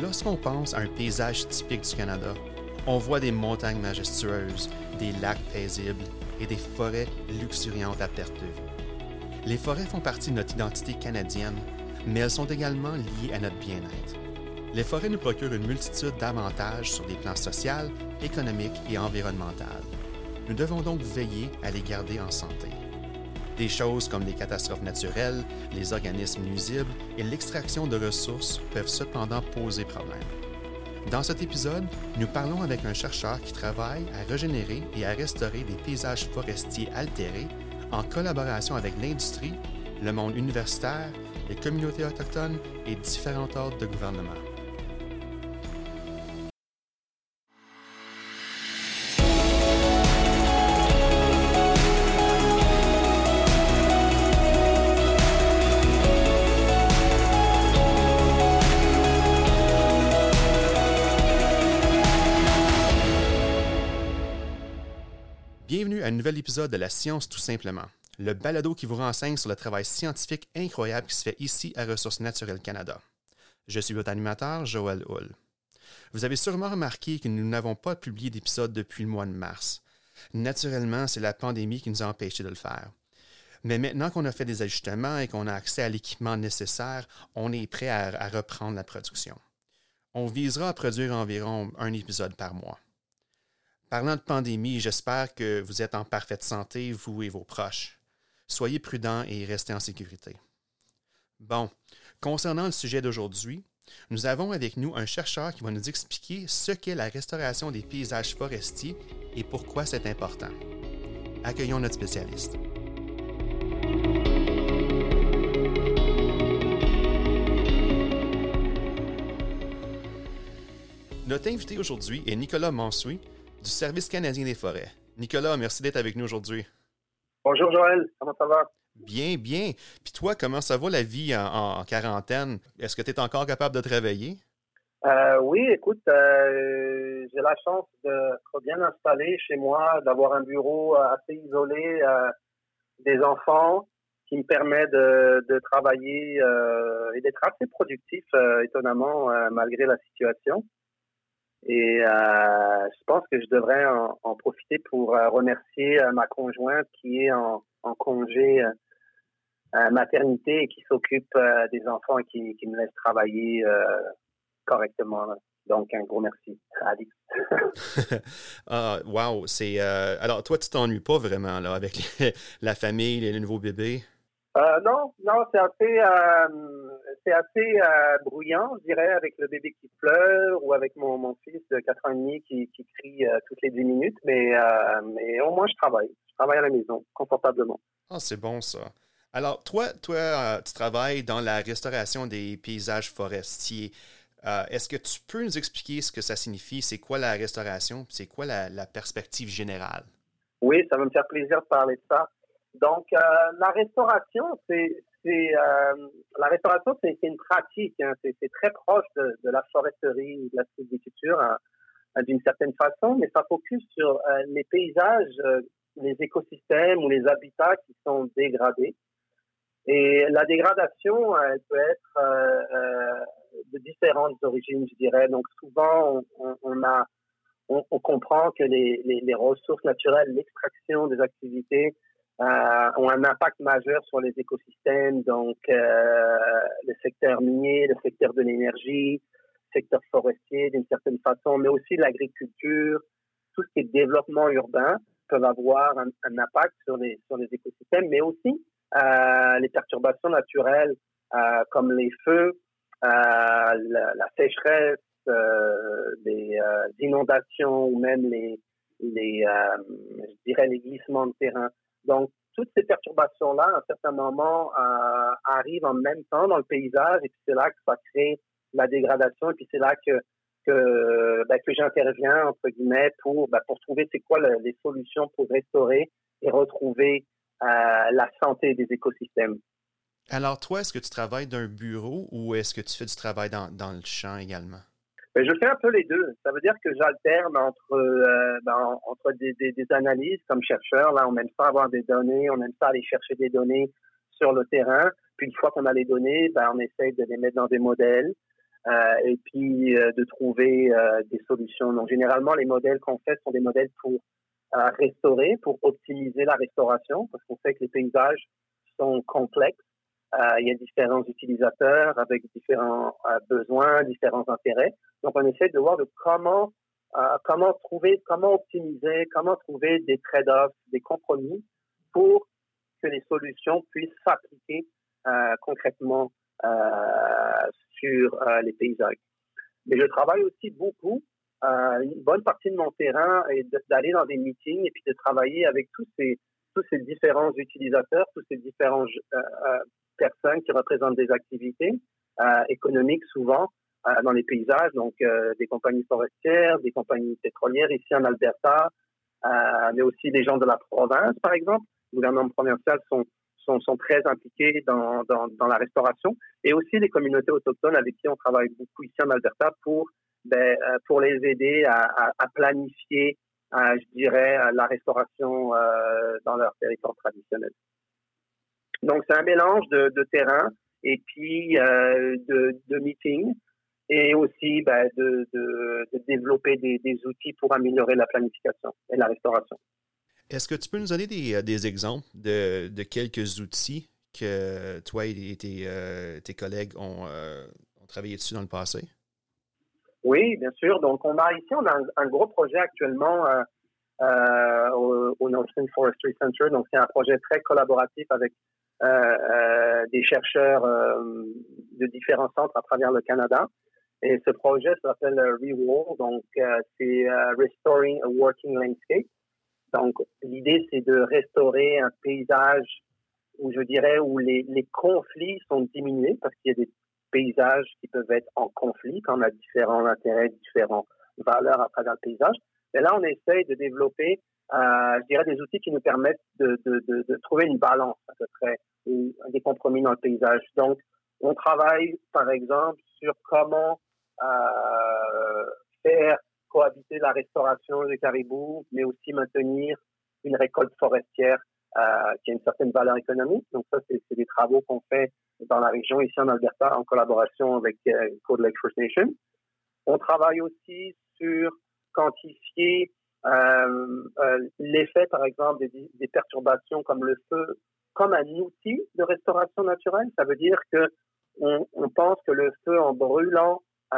Lorsqu'on pense à un paysage typique du Canada, on voit des montagnes majestueuses, des lacs paisibles et des forêts luxuriantes à perte de vue. Les forêts font partie de notre identité canadienne, mais elles sont également liées à notre bien-être. Les forêts nous procurent une multitude d'avantages sur des plans social, économiques et environnemental. Nous devons donc veiller à les garder en santé. Des choses comme les catastrophes naturelles, les organismes nuisibles et l'extraction de ressources peuvent cependant poser problème. Dans cet épisode, nous parlons avec un chercheur qui travaille à régénérer et à restaurer des paysages forestiers altérés en collaboration avec l'industrie, le monde universitaire, les communautés autochtones et différents ordres de gouvernement. Un nouvel épisode de La Science tout simplement, le balado qui vous renseigne sur le travail scientifique incroyable qui se fait ici à Ressources naturelles Canada. Je suis votre animateur, Joël Hull. Vous avez sûrement remarqué que nous n'avons pas publié d'épisode depuis le mois de mars. Naturellement, c'est la pandémie qui nous a empêchés de le faire. Mais maintenant qu'on a fait des ajustements et qu'on a accès à l'équipement nécessaire, on est prêt à reprendre la production. On visera à produire environ un épisode par mois. Parlant de pandémie, j'espère que vous êtes en parfaite santé, vous et vos proches. Soyez prudents et restez en sécurité. Bon, concernant le sujet d'aujourd'hui, nous avons avec nous un chercheur qui va nous expliquer ce qu'est la restauration des paysages forestiers et pourquoi c'est important. Accueillons notre spécialiste. Notre invité aujourd'hui est Nicolas Mansoui du Service canadien des forêts. Nicolas, merci d'être avec nous aujourd'hui. Bonjour Joël, comment ça va? Bien, bien. Puis toi, comment ça va la vie en, en quarantaine? Est-ce que tu es encore capable de travailler? Euh, oui, écoute, euh, j'ai la chance d'être bien installé chez moi, d'avoir un bureau assez isolé, euh, des enfants qui me permet de, de travailler euh, et d'être assez productif, euh, étonnamment, euh, malgré la situation. Et je pense que je devrais en, profiter pour remercier ma conjointe qui est en, congé maternité et qui s'occupe des enfants et qui, qui laisse travailler correctement. Donc, un gros merci Alice. ah, wow. C'est, euh, alors, toi, tu t'ennuies pas vraiment là, avec la famille, les, les nouveaux bébés? Euh, non, non, c'est assez, euh, c'est assez euh, bruyant, je dirais, avec le bébé qui pleure ou avec mon, mon fils de 4 ans et demi qui, qui crie toutes les 10 minutes. Mais, mais au moins, je travaille. Je travaille à la maison, confortablement. Ah, c'est bon ça. Alors, toi, toi, tu travailles dans la restauration des paysages forestiers. Est-ce que tu peux nous expliquer ce que ça signifie? C'est quoi la restauration? C'est quoi la, la, perspective générale? Oui, ça va me faire plaisir de parler de ça. Donc, euh, la restauration, c'est euh, la restauration, c'est une pratique. Hein, c'est très proche de, de, la foresterie, de la sylviculture hein, d'une certaine façon, mais ça focus sur euh, les paysages, les écosystèmes ou les habitats qui sont dégradés. Et la dégradation, elle peut être euh, de différentes origines, je dirais. Donc souvent, on, on a, on, on, comprend que les, les, les ressources naturelles, l'extraction des activités euh, ont un impact majeur sur les écosystèmes. Donc euh, le secteur minier, le secteur de l'énergie, le secteur forestier d'une certaine façon, mais aussi l'agriculture, tout ce qui est développement urbain peuvent avoir un, impact sur les sur les écosystèmes, mais aussi euh, les perturbations naturelles euh, comme les feux, euh, la, la, sécheresse, les inondations ou même les, les je dirais les glissements de terrain. Donc toutes ces perturbations-là, à un certain moment, arrivent en même temps dans le paysage et puis c'est là que ça crée la dégradation et puis c'est là que que, ben, j'interviens entre guillemets pour ben, pour trouver c'est quoi le, les solutions pour restaurer et retrouver euh, la santé des écosystèmes. Alors, toi, est-ce que tu travailles d'un bureau ou est-ce que tu fais du travail dans, dans le champ également? Ben, je fais un peu les deux. Ça veut dire que j'alterne entre, euh, ben, entre des, des, des, analyses comme chercheur. Là, on aime ça avoir des données, on aime ça aller chercher des données sur le terrain. Puis une fois qu'on a les données, ben, on essaye de les mettre dans des modèles. et puis de trouver des solutions. Donc généralement, les modèles qu'on fait sont des modèles pour restaurer, pour optimiser la restauration, parce qu'on sait que les paysages sont complexes. Il y a différents utilisateurs avec différents besoins, différents intérêts. Donc on essaie de voir de comment comment trouver, comment optimiser, comment trouver des trade-offs, des compromis pour que les solutions puissent s'appliquer euh, concrètement euh, sur euh, les paysages. Mais je travaille aussi beaucoup. une bonne partie de mon terrain est d'aller dans des meetings et puis de travailler avec tous ces tous ces différents utilisateurs, tous ces différentes personnes qui représentent des activités économiques souvent dans les paysages, donc des compagnies forestières, des compagnies pétrolières ici en Alberta, mais aussi des gens de la province, par exemple. Gouvernements provinciaux sont, sont, sont très impliqués dans, dans, la restauration. Et aussi les communautés autochtones avec qui on travaille beaucoup ici en Alberta pour, ben, euh, pour les aider à, planifier, je dirais, la restauration euh, dans leur territoire traditionnel. Donc, c'est un mélange de, de, terrain et puis euh, de, de meetings et aussi ben, de, de, de, développer des, des outils pour améliorer la planification et la restauration. Est-ce que tu peux nous donner des, euh, exemples de, quelques outils que toi et tes, euh, collègues euh, ont, travaillé dessus dans le passé? Oui, bien sûr. Donc, on a ici, on a un, gros projet actuellement au, au Northern Forestry Center. Donc, c'est un projet très collaboratif avec des chercheurs de différents centres à travers le Canada. Et ce projet s'appelle ReWall. Donc, c'est Restoring a Working Landscape. Donc, l'idée, c'est de restaurer un paysage où je dirais où les, les conflits sont diminués parce qu'il y a des paysages qui peuvent être en conflit quand on a différents intérêts, différentes valeurs à travers le paysage. Et là, on essaye de développer, euh, je dirais, des outils qui nous permettent de, de, de, de, trouver une balance à peu près, des compromis dans le paysage. Donc, on travaille, par exemple, sur comment euh, faire cohabiter la restauration des caribous, mais aussi maintenir une récolte forestière euh, qui a une certaine valeur économique. Donc ça, c'est des travaux qu'on fait dans la région ici en Alberta en collaboration avec euh, Code Lake First Nation. On travaille aussi sur quantifier euh, euh, l'effet, par exemple, des, perturbations comme le feu, comme un outil de restauration naturelle? Ça veut dire que on, pense que le feu, en brûlant euh,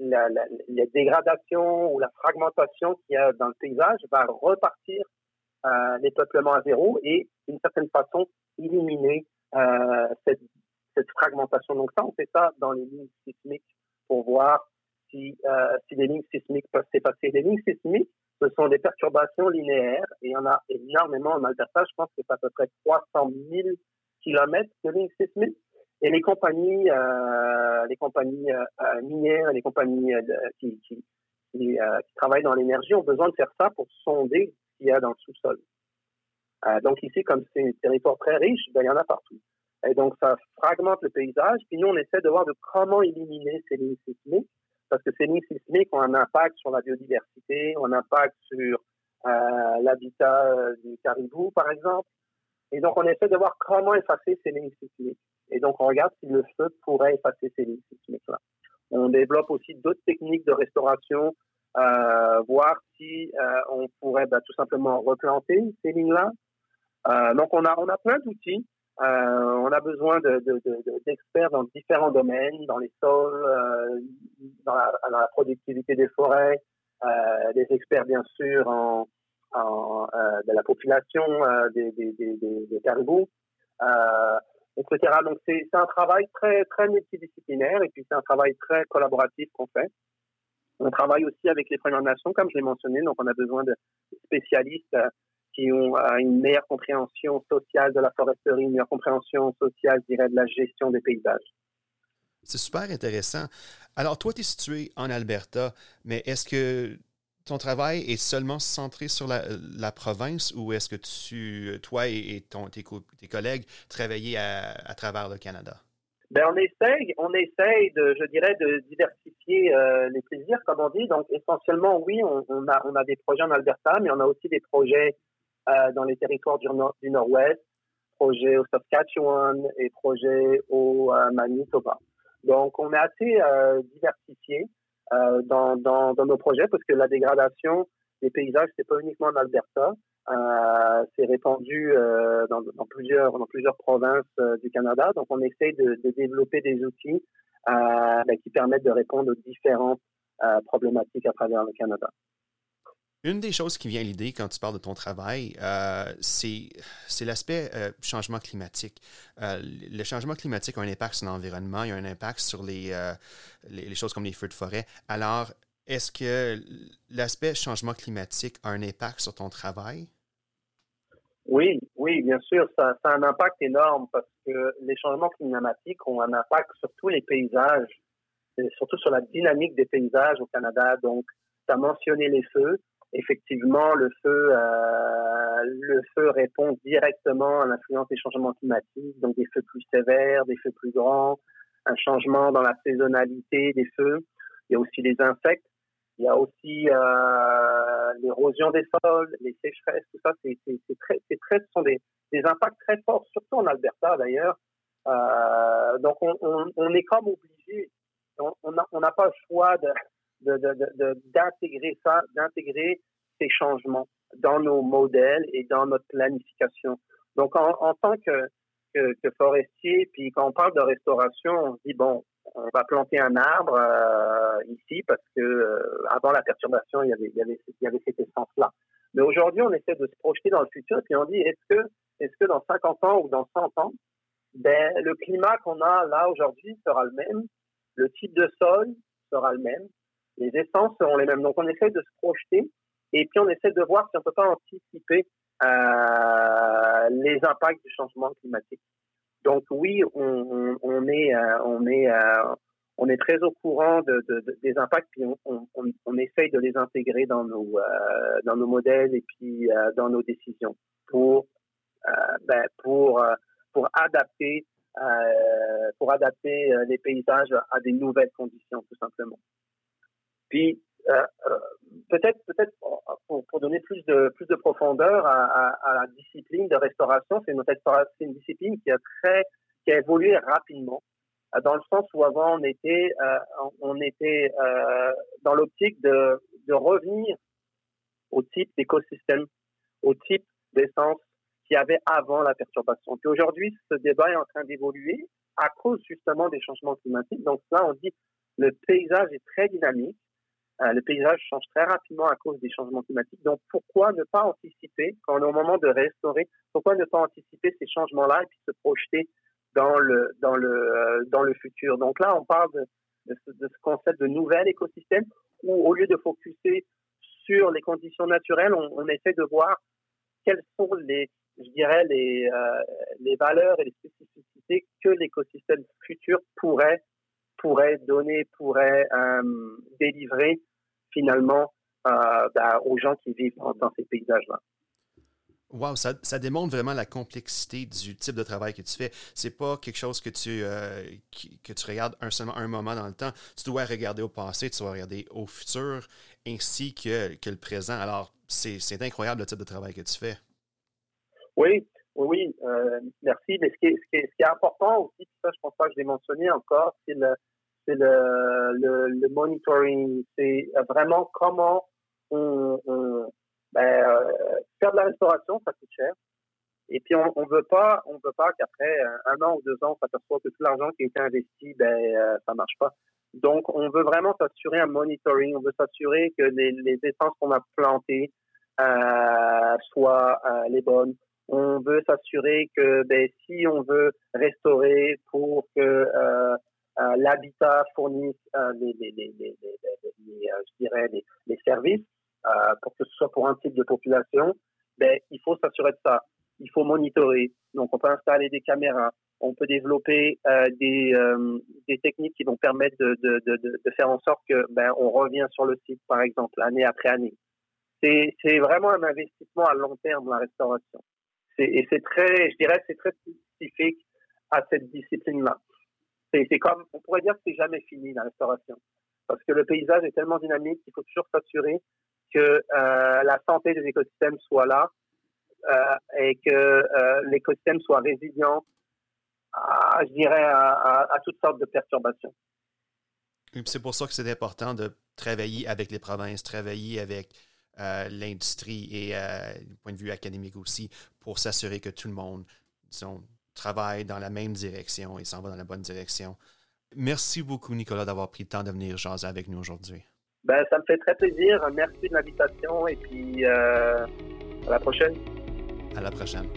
la, la, la, dégradation ou la fragmentation qu'il y a dans le paysage va repartir les peuplements à zéro et d'une certaine façon éliminer cette, cette, fragmentation. Donc ça, on fait ça dans les lignes sismiques pour voir si, euh, si les lignes sismiques peuvent s'effacer. Les lignes sismiques, ce sont des perturbations linéaires et il y en a énormément en Alberta. Je pense que c'est à peu près 300 000 kilomètres de lignes sismiques. Et les compagnies, euh, les compagnies euh, euh minières, les compagnies euh, qui, euh, travaillent dans l'énergie ont besoin de faire ça pour sonder ce qu'il y a dans le sous-sol. donc ici, comme c'est un territoire très riche, ben, il y en a partout. Et donc ça fragmente le paysage. Puis nous, on essaie de voir comment éliminer ces lignes sismiques, parce que ces lignes sismiques ont un impact sur la biodiversité, ont un impact sur l'habitat du caribou, par exemple. Et donc on essaie de voir comment effacer ces lignes sismiques. Et donc, on regarde si le feu pourrait effacer ces lignes sismiques-là. On développe aussi d'autres techniques de restauration, euh, voir si euh, on pourrait bah, tout simplement replanter ces lignes-là. Euh, donc, on a, on a plein d'outils. Euh, on a besoin d'experts de, de, dans différents domaines, dans les sols, euh, dans la, productivité des forêts, euh, des experts bien sûr en, de la population des, des, caribous. Etc. Donc c'est un travail très très multidisciplinaire et puis c'est un travail très collaboratif qu'on fait. On travaille aussi avec les Premières Nations, comme je l'ai mentionné, donc on a besoin de spécialistes qui ont euh, une meilleure compréhension sociale de la foresterie, une meilleure compréhension sociale, je dirais, de la gestion des paysages. C'est super intéressant. Alors, toi, tu es situé en Alberta, mais est-ce que ton travail est seulement centré sur la, province ou est-ce que tu, toi et, ton, tes, collègues travaillez à, travers le Canada? Ben, on essaye, on essaye de, je dirais, de diversifier euh, les plaisirs, comme on dit. Donc, essentiellement, oui, on, a, on a des projets en Alberta, mais on a aussi des projets dans les territoires du, nord, du Nord-Ouest, projets au Saskatchewan et projets au euh, Manitoba. Donc, on est assez euh, diversifié euh, dans, dans, nos projets parce que la dégradation des paysages, c'est pas uniquement en Alberta. Euh, c'est répandu euh, dans, plusieurs, dans plusieurs provinces euh, du Canada. Donc, on essaie de, développer des outils euh, ben, qui permettent de répondre aux différentes problématiques à travers le Canada. Une des choses qui vient à l'idée quand tu parles de ton travail, euh, c'est l'aspect euh, changement climatique. Euh, le changement climatique a un impact sur l'environnement, il a un impact sur les, les, choses comme les feux de forêt. Alors, est-ce que l'aspect changement climatique a un impact sur ton travail? Oui, oui, bien sûr, ça, a un impact énorme parce que les changements climatiques ont un impact sur tous les paysages, surtout sur la dynamique des paysages au Canada. Donc, tu as mentionné les feux effectivement, le feu, euh, le feu répond directement à l'influence des changements climatiques, donc des feux plus sévères, des feux plus grands, un changement dans la saisonnalité des feux. Il y a aussi les insectes, il y a aussi euh, l'érosion des sols, les sécheresses, tout ça, c'est très, c'est très, ce sont des, des impacts très forts, surtout en Alberta d'ailleurs. Euh, donc on, on, on, est comme obligé, on n'a on pas le choix de d'intégrer ça, d'intégrer ces changements dans nos modèles et dans notre planification. Donc, en, tant que, forestier, puis quand on parle de restauration, on se dit, bon, on va planter un arbre euh, ici parce que euh, avant la perturbation, il y avait, il y avait, il y avait cette essence-là. Mais aujourd'hui, on essaie de se projeter dans le futur, puis on dit, est-ce que, est-ce que dans 50 ans ou dans 100 ans, ben, le climat qu'on a là aujourd'hui sera le même, le type de sol sera le même, les essences seront les mêmes. Donc, on essaie de se projeter et puis on essaie de voir si on peut pas anticiper euh, les impacts du changement climatique. Donc oui, on, est, euh, on est, euh, on est très au courant de, de, des impacts, puis on, on, on, essaye de les intégrer dans nos, euh, dans nos modèles et puis euh, dans nos décisions pour, ben, pour, pour adapter, pour adapter les paysages à des nouvelles conditions, tout simplement. Puis euh, euh, peut-être peut-être pour, pour, donner plus de plus de profondeur à, à, à la discipline de restauration, c'est une une discipline qui a très qui a évolué rapidement euh, dans le sens où avant on était euh, on était euh, dans l'optique de de revenir au type d'écosystème, au type d'essence qu'il y avait avant la perturbation. Puis aujourd'hui, ce débat est en train d'évoluer à cause justement des changements climatiques. Donc là, on dit le paysage est très dynamique le paysage change très rapidement à cause des changements climatiques. Donc, pourquoi ne pas anticiper, quand on est au moment de restaurer, pourquoi ne pas anticiper ces changements-là et puis se projeter dans le, dans le, euh, dans le futur? Donc là, on parle de, de, ce, concept de nouvel écosystème où, au lieu de focuser sur les conditions naturelles, on, on essaie de voir quelles sont les, je dirais, les, euh, les valeurs et les spécificités que l'écosystème futur pourrait pourrait donner, pourrait euh, délivrer finalement euh, ben, aux gens qui vivent dans, ces paysages-là. Wow, ça, ça, démontre vraiment la complexité du type de travail que tu fais. C'est pas quelque chose que tu, euh, que tu regardes un, seulement un moment dans le temps. Tu dois regarder au passé, tu dois regarder au futur, ainsi que, que le présent. Alors, c'est incroyable le type de travail que tu fais. Oui, oui, euh, merci. Mais ce qui, est, ce, qui est, ce qui est important aussi, ça, je pense pas que je l'ai mentionné encore, c'est le, c'est le, le, le, monitoring, c'est vraiment comment on, ben, euh, faire de la restauration, ça coûte cher. Et puis on, on veut pas, pas qu'après un an ou deux ans, on s'aperçoit que tout l'argent qui a été investi, ben euh, ça marche pas. Donc on veut vraiment s'assurer un monitoring, on veut s'assurer que les, les essences qu'on a plantées euh, soient euh, les bonnes. On veut s'assurer que ben, si on veut restaurer pour que euh, euh, l'habitat euh, les, les, les, les, euh, services pour que ce soit pour un type de population, ben, il faut s'assurer de ça. Il faut monitorer. Donc, on peut installer des caméras. On peut développer des, des techniques qui vont permettre de, faire en sorte que ben, on revient sur le site, par exemple, année après année. C'est, vraiment un investissement à long terme, la restauration. Et c'est très, je dirais, c'est très spécifique à cette discipline-là c'est comme, on pourrait dire que c'est jamais fini la restauration. Parce que le paysage est tellement dynamique qu'il faut toujours s'assurer que euh, la santé des écosystèmes soit là euh, et que euh, l'écosystème soit résilient à, je dirais, à, toutes sortes de perturbations. C'est pour ça que c'est important de travailler avec les provinces, travailler avec euh, l'industrie et du point de vue académique aussi, pour s'assurer que tout le monde disons, travaille dans la même direction et s'en va dans la bonne direction. Merci beaucoup, Nicolas, d'avoir pris le temps de venir jaser avec nous aujourd'hui. Ben, ça me fait très plaisir. Merci de l'invitation et puis euh, à la prochaine. À la prochaine.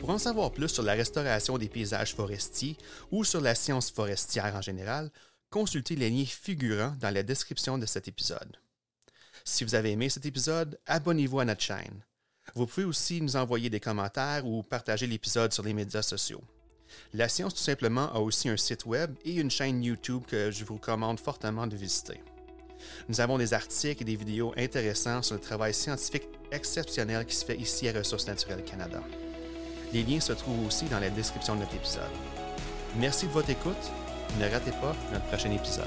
Pour en savoir plus sur la restauration des paysages forestiers ou sur la science forestière en général, consultez les liens figurants dans la description de cet épisode. Si vous avez aimé cet épisode, abonnez-vous à notre chaîne. Vous pouvez aussi nous envoyer des commentaires ou partager l'épisode sur les médias sociaux. La Science tout simplement a aussi un site web et une chaîne YouTube que je vous recommande fortement de visiter. Nous avons des articles et des vidéos intéressants sur le travail scientifique exceptionnel qui se fait ici à Ressources naturelles Canada. Les liens se trouvent aussi dans la description de notre épisode. Merci de votre écoute. Ne ratez pas notre prochain épisode.